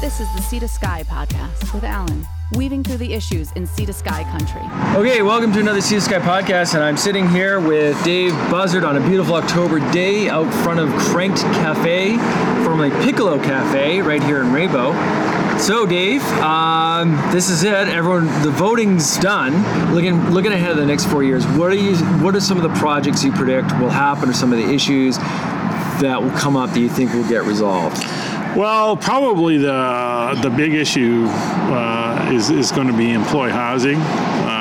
This is the Sea to Sky podcast with Alan, weaving through the issues in Sea to Sky country. Okay, welcome to another Sea to Sky podcast, and I'm sitting here with Dave Buzzard on a beautiful October day out front of Cranked Cafe, formerly Piccolo Cafe, right here in Rainbow. So, Dave, um, this is it. Everyone, the voting's done. Looking looking ahead of the next four years, what are you? What are some of the projects you predict will happen, or some of the issues that will come up that you think will get resolved? Well, probably the the big issue uh, is is going to be employee housing. Uh,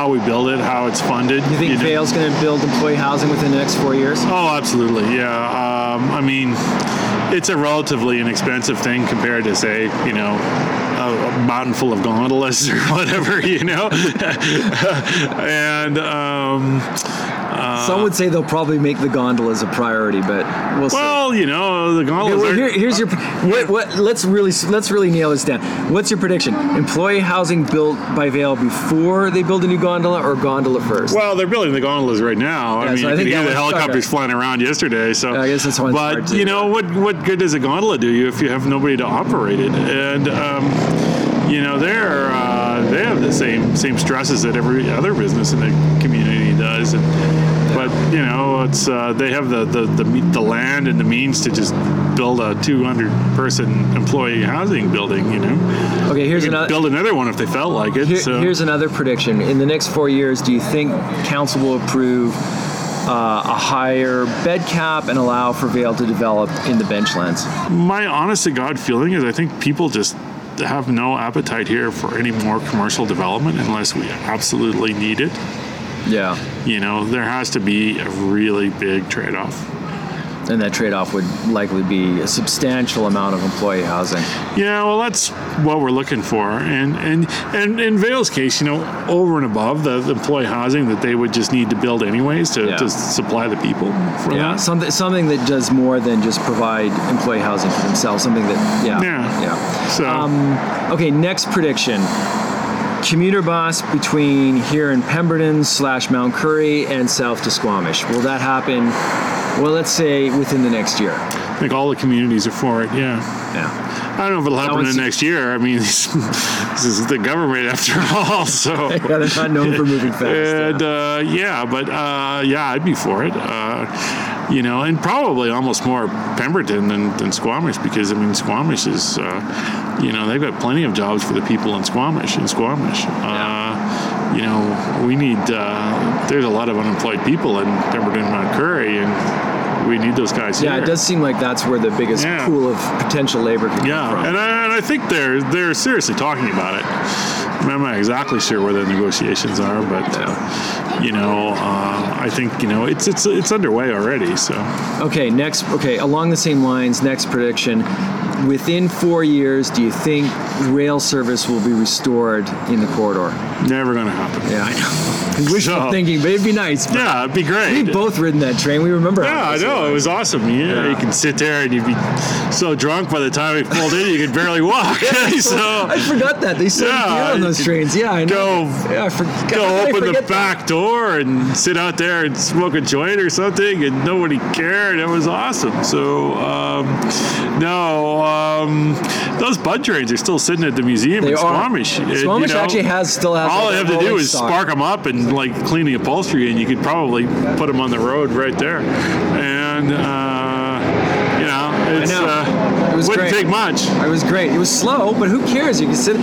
how we build it, how it's funded. You think know. Vail's going to build employee housing within the next four years? Oh, absolutely. Yeah. Um, I mean, it's a relatively inexpensive thing compared to, say, you know, a, a mountain full of gondolas or whatever, you know. and um, Some would say they'll probably make the gondolas a priority, but we'll see. well, you know, the Okay, gondolas. well, are- here, here's your what, what let's really let's really nail this down. What's your prediction? Employee housing built by Vail before they build a new gondola or gondola first? Well, they're building the gondolas right now. Yeah, I mean, so I you could hear the helicopters okay. flying around yesterday. So, I guess that's hard But you know what? What good does a gondola do you if you have nobody to operate it? And um, you know they're uh, they have the same same stresses that every other business in the community does. And, you know, it's uh, they have the, the the the land and the means to just build a 200 person employee housing building. You know, okay, here's another. build another one if they felt like it. Here- so. Here's another prediction. In the next four years, do you think council will approve uh, a higher bed cap and allow for Vail to develop in the benchlands? My honest to God feeling is I think people just have no appetite here for any more commercial development unless we absolutely need it. Yeah, You know, there has to be a really big trade off. and that trade-off would likely be a substantial amount of employee housing. Yeah, well, that's what we're looking for, and and and in Vail's case, you know, over and above the, the employee housing that they would just need to build anyways to, Yeah. to supply the people for Yeah, that. something something that does more than just provide employee housing for themselves. Something that yeah Yeah. yeah. So um, Okay, next prediction. Commuter bus between here in Pemberton slash Mount Currie and south to Squamish. Will that happen? Well, let's say within the next year. I think all the communities are for it. Yeah. Yeah. I don't know if it'll happen in the next year. I mean, this is the government after all. So Yeah, they're not known for moving fast. And yeah. uh, yeah, but uh, yeah, I'd be for it. Uh, you know, and probably almost more Pemberton than, than Squamish because I mean Squamish is, uh, you know, they've got plenty of jobs for the people in Squamish. In Squamish, uh, you know, we need. Uh, there's a lot of unemployed people in Pemberton, Mount Currie, and we need those guys Yeah, here. it does seem like that's where the biggest Yeah. pool of potential labor Yeah, from. and I, and I think they're they're seriously talking about it. I'm not exactly sure where the negotiations are, but uh, you know, uh, I think you know it's it's it's underway already. So Okay, next. Okay, along the same lines, next prediction. Within four years, do you think rail service will be restored in the corridor? never going to happen. Yeah, I know. Wishful So- thinking, but it'd be nice. Yeah, it'd be great. We've both ridden that train. We remember. yeah, I know. It was awesome. Yeah, Yeah. you can sit there and you'd be so drunk by the time we pulled in, you could barely walk. so I forgot that they served Yeah, on you those trains. Yeah, I know. go yeah, I forgot. go I open the forget that. back door and sit out there and smoke a joint or something, and nobody cared. It was awesome. So, um, no, um, those bud trains are still sitting at the museum They in are. Squamish. And, you know, actually has still has. All like I have to do is stock. spark them up and like clean the upholstery, and you could probably put them on the road right there. And uh, you know, it's know. Uh, It was wouldn't great. take much. It was great. It was slow, but who cares? You can sit.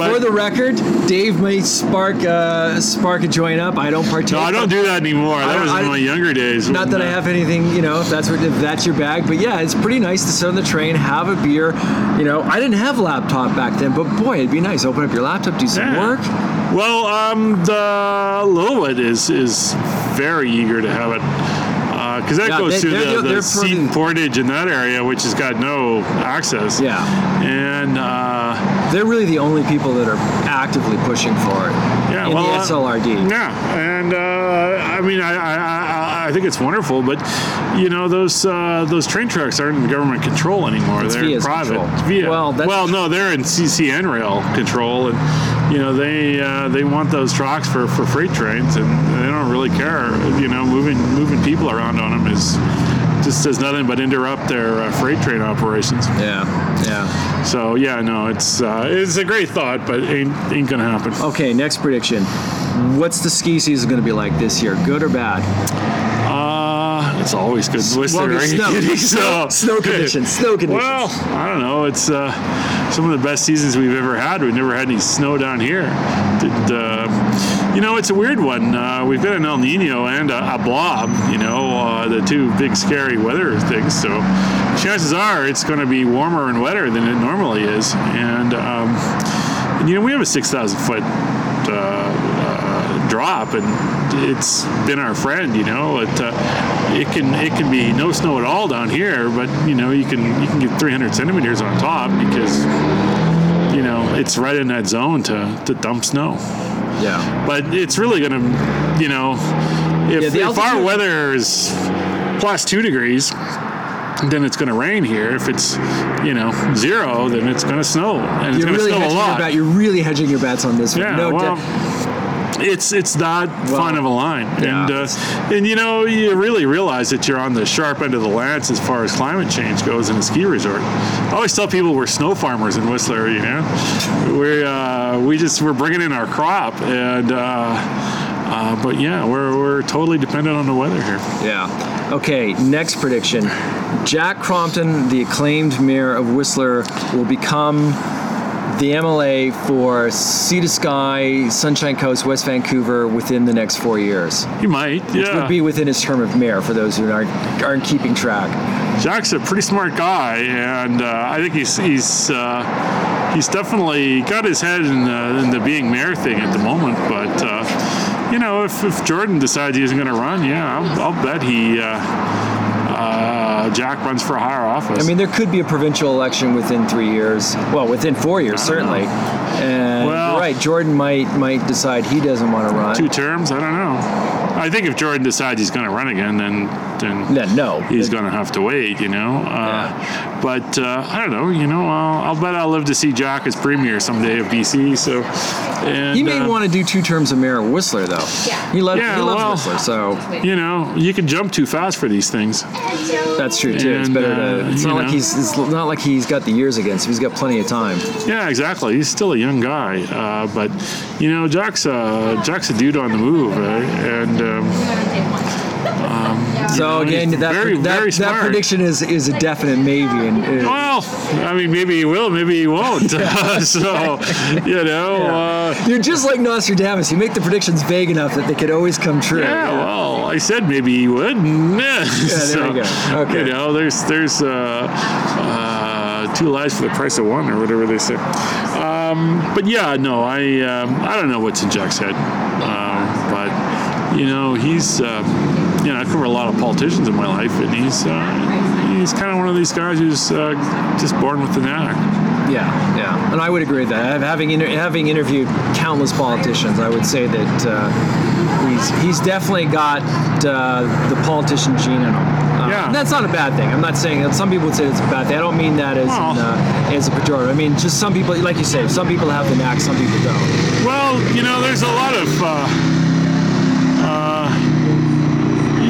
But- For the record, Dave may spark uh, spark a joint up. I don't partake. No, I don't do that anymore. That I- was I- in my younger days. Not that I uh, have anything, you know, if that's what if that's your bag, but yeah, it's pretty nice to sit on the train, have a beer. You know, I didn't have a laptop back then, but boy, it'd be nice. Open up your laptop, do some Yeah. work. Well, um, the Lil'wat is is very eager to have it because that Yeah, goes they- through they're- the, they're the Seton Portage in that area, which has got no access. Yeah. and uh, They're really the only people that are actively pushing for it yeah, in well, the uh, SLRD. yeah, and uh, I mean, I, I, I, I think it's wonderful, but you know, those uh, those train tracks aren't in government control anymore. It's they're private. Well, that's- well, no, they're in CCN rail control, and you know, they uh, they want those tracks for, for freight trains, and they don't really care. You know, moving moving people around on them is just does nothing but interrupt their uh, freight train operations. Yeah, yeah. So yeah, no, it's uh, it's a great thought, but ain't ain't gonna happen. Okay, next prediction. What's the ski season to be like this year? Good or bad? It's always good. Whistler, Well, snow- kidding? snow- snow conditions, snow conditions. Well, I don't know. It's uh, some of the best seasons we've ever had. We've never had any snow down here. Did, uh, you know, it's a weird one. Uh, we've got an El Nino and a, a blob. You know, uh, the two big scary weather things. So chances are it's going to be warmer and wetter than it normally is. And, um, and you know, we have a six thousand foot. Drop and it's been our friend you know it uh, it can it can be no snow at all down here but you know you can you can get 300 centimeters on top because you know it's right in that zone to, to dump snow Yeah. but it's really gonna you know if, Yeah, if our weather is plus two degrees then it's going to rain here. If it's, you know, zero, then it's going to snow, and it's going to really snow a hedging your lot. bet. You're really hedging your bets on this one. Yeah, no well. It's it's not fine of a line, Yeah. and uh, and you know you really realize that you're on the sharp end of the lance as far as climate change goes in a ski resort. I always tell people we're snow farmers in Whistler. You know, we uh, we just we're bringing in our crop, and uh, uh, but yeah, we're we're totally dependent on the weather here. Yeah. Okay, next prediction. Jack Crompton, the acclaimed mayor of Whistler, will become the MLA for Sea to Sky, Sunshine Coast, West Vancouver within the next four years. You might, Which yeah. would be within his term of mayor for those who aren't, aren't keeping track. Jack's a pretty smart guy, and uh, I think he's he's uh, he's definitely got his head in the, in the being mayor thing at the moment. But uh, you know, if, if Jordan decides he isn't going to run, yeah, I'll, I'll bet he uh, Jack runs for a higher office. I mean, there could be a provincial election within three years. Well, within four years, certainly. And Well- you're right, Jordan might might decide he doesn't want to run. two terms, I don't know. I think if Jordan decides he's going to run again, then then Then no. he's going to have to wait, you know. Uh, But uh, I don't know, you know. I'll, I'll bet I'll live to see Jack as premier someday of BC. So, and, He may uh, want to do two terms of mayor of Whistler, though. Yeah. He, lo- Yeah, he loves well- Whistler, so you know, you can jump too fast for these things. that's true too. it's better uh, to. It's you not like he's. It's not like he's got the years against him. He's got plenty of time. Yeah, exactly. He's still a young guy, uh, but you know, Jack's uh, Jack's a dude on the move, right? and um, So again, that very, that, very that prediction is is a definite maybe. And uh, well, I mean, maybe he will, maybe he won't. so, you know, uh, you're just like Nostradamus. You make the predictions vague enough that they could always come true. yeah. Well, I said maybe he would. Yeah, there we go. Okay. You know, there's there's uh, uh, two lives for the price of one, or whatever they say. Um, but yeah, no, I um, I don't know what's in Jack's head, um, but you know, he's uh, you know I cover a lot of politicians in my life, and he's uh, he's kind of one of these guys who's uh, just born with the knack. Yeah, yeah, and I would agree with that. Having inter- having interviewed countless politicians, I would say that uh, he's he's definitely got uh, the politician gene in him. Uh, Yeah. and that's not a bad thing. I'm not saying that. Some people would say it's a bad thing. I don't mean that as Well- in, uh, as a pejorative. I mean just some people, like you say, some people have the knack, some people don't. Well, you know, there's a lot of, uh, uh,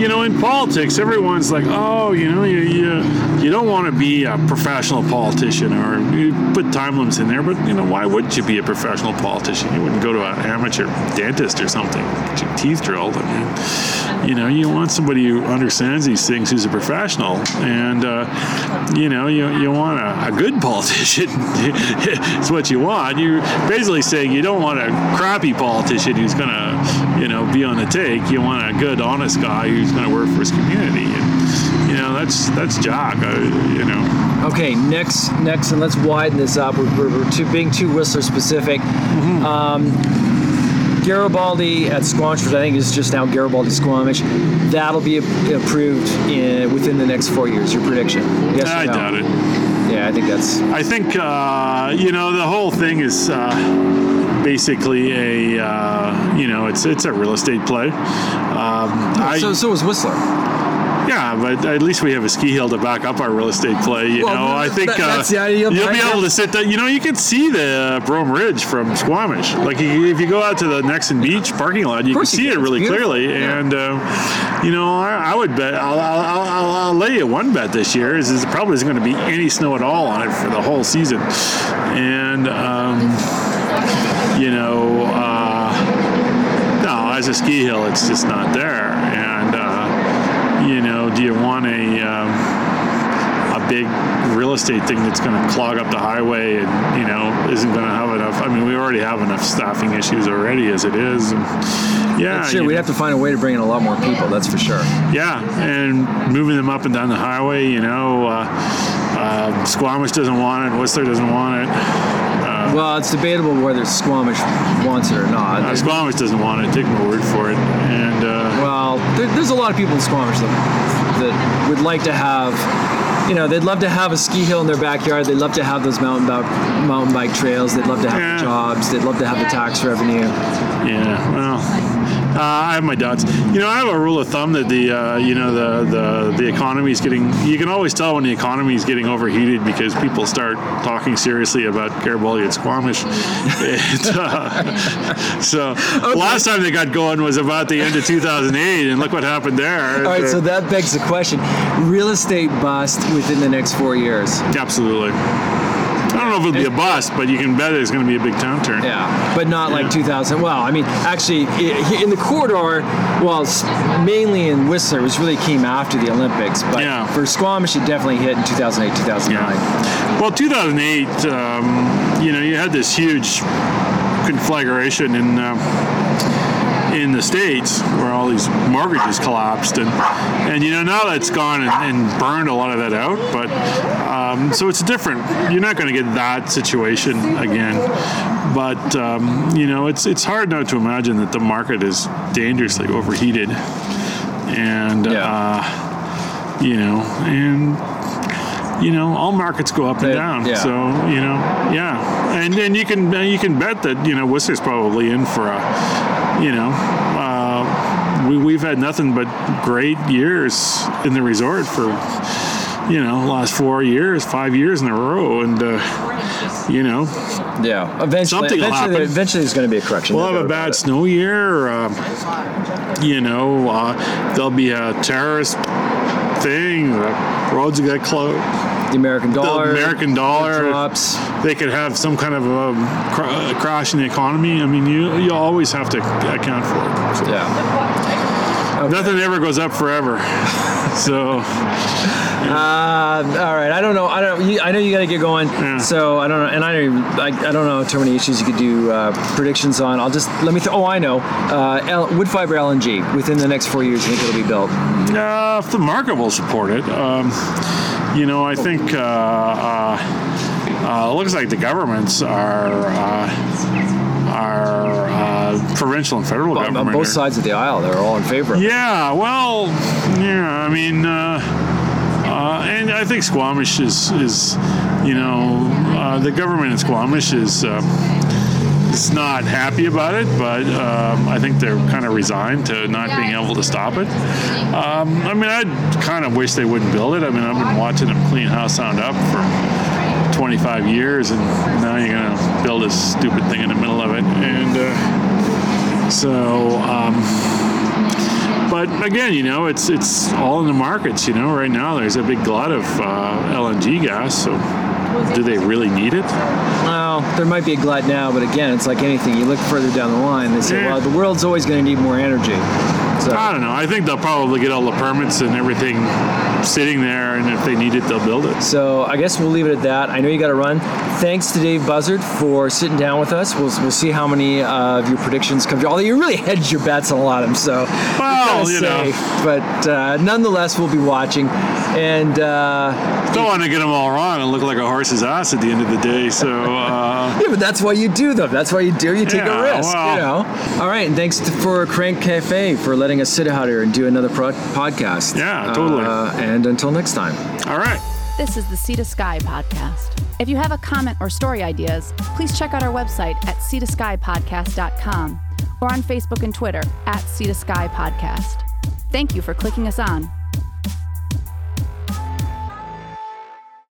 you know, in politics, everyone's like, oh, you know, you you, you don't want to be a professional politician, or you put time limits in there. But you know, why wouldn't you be a professional politician? You wouldn't go to an amateur dentist or something, get your teeth drilled. I mean, you know, you want somebody who understands these things, who's a professional, and uh, you know, you you want a, a good politician. it's what you want. You're basically saying you don't want a crappy politician who's going to, you know, be on the take. You want a good, honest guy who's going to work for his community. And, you know, that's that's Jack. Uh, you know, Okay, next, next, and let's widen this up. We're, we're, we're too, being too Whistler specific. Um, Garibaldi at Squamish, which I think is just now Garibaldi Squamish, that'll be approved in, within the next four years. Your prediction? Yes or I no? doubt it. Yeah, I think that's. I think uh, you know the whole thing is uh, basically a uh, you know it's it's a real estate play. Um, I, so, so is Whistler. Yeah, but at least we have a ski hill to back up our real estate play. You Well, know, I that- think uh, the ideal you'll be able to sit there. You know, you can see the Brohm Ridge from Squamish. Like if you go out to the Nexen Beach parking lot, you can you see can. it really clearly. Yeah. And uh, you know, I, I would bet I'll, I'll, I'll, I'll, lay you one bet this year is, is there probably isn't going to be any snow at all on it for the whole season. And um, you know. Uh, no, as a ski hill, it's just not there. And uh, you know, do you want a um, a big real estate thing that's going to clog up the highway and you know isn't going to have enough? I mean, we already have enough staffing issues already as it is. And yeah, Sure, you we'd know, have to find a way to bring in a lot more people. That's for sure. yeah, and moving them up and down the highway. You know, uh, uh, Squamish doesn't want it. Whistler doesn't want it. Well, it's debatable whether Squamish wants it or not. Uh, Squamish doesn't want it. Take my word for it. And uh, Well, there, there's a lot of people in Squamish that, that would like to have, you know, they'd love to have a ski hill in their backyard. They'd love to have those mountain bike, mountain bike trails. They'd love to have Yeah. the jobs. They'd love to have the tax revenue. Yeah, well, uh, I have my doubts. You know, I have a rule of thumb that the uh, you know the the the economy is getting. You can always tell when the economy is getting overheated because people start talking seriously about Garibaldi and Squamish. and, uh, so last time they got going was about the end of 2008, and look what happened there. All right, so that begs the question: real estate bust within the next four years. absolutely. I don't know if it'll be a bust, but you can bet it's going to be a big downturn. Yeah, but not like 2000. Well, I mean, actually, in the corridor, well, mainly in Whistler, which really came after the Olympics. But Yeah. for Squamish, it definitely hit in 2008, 2009. Well, 2008, um, you know, you had this huge conflagration in uh, in the states where all these mortgages collapsed, and and you know now that's gone and, and burned a lot of that out. But um, so it's different. You're not going to get that situation again. But um, you know, it's it's hard not to imagine that the market is dangerously overheated, and Yeah. uh, you know, and you know, all markets go up and They- down. yeah. So you know, yeah, and then you can you can bet that you know Whistler's probably in for a, you know, uh, we we've had nothing but great years in the resort for, you know, last four years, five years in a row, and uh, you know, Yeah, eventually, Something eventually, eventually, there's going to be a correction. we'll have a bad snow year. Um, you know, uh, there'll be a terrorist thing. The roads will get closed. The American dollar. The dollar, American dollar drops. they could have some kind of a cr- uh, crash in the economy. I mean, you you always have to account for it. So Yeah. Nothing ever goes up forever. so Uh, all right. I don't know. I don't. You, I know you got to get going. Yeah. So I don't know. And I don't. I, I don't know too many issues you could do uh, predictions on. I'll just let me. Th- oh, I know. Uh, L- Woodfibre LNG within the next four years. I think it'll be built. uh, if the market will support it, um, you know, I think uh, uh, uh, it looks like the governments are uh, are uh, provincial and federal On, government on both are- sides of the aisle, they're all in favor. Yeah, well, yeah. I mean, uh, uh, and I think Squamish is is you know uh, the government in Squamish is. Is not happy about it, but um, I think they're kind of resigned to not being able to stop it. Um, I mean, I kind of wish they wouldn't build it. I mean, I've been watching them clean Howe Sound up for 25 years, and now you're going to build a stupid thing in the middle of it. And uh, so, um, but again, you know, it's it's all in the markets. You know, right now there's a big glut of uh, LNG gas. So, do they really need it? Well, there might be a glut now, but again, it's like anything. You look further down the line, they say, Yeah. well, the world's always going to need more energy. So, I don't know. I think they'll probably get all the permits and everything sitting there, and if they need it, they'll build it. so I guess we'll leave it at that. I know you got to run. Thanks to Dave Buzzard for sitting down with us. We'll, we'll see how many uh, of your predictions come true. Although you really hedged your bets on a lot of them, so Well, you know. But uh, nonetheless, we'll be watching. And uh, Don't want to get them all wrong and look like a horse's ass at the end of the day. So, uh, yeah, but that's why you do them. That's why you do. You take Yeah, a risk. well. you know. All right, and thanks to, for Crank Cafe for letting us sit out here and do another pro- podcast. Yeah, totally. Uh, and until next time. all right. This is the Sea to Sky podcast. If you have a comment or story ideas, please check out our website at sea to sky podcast.com or on Facebook and Twitter at Sea to Sky Podcast. Thank you for clicking us on.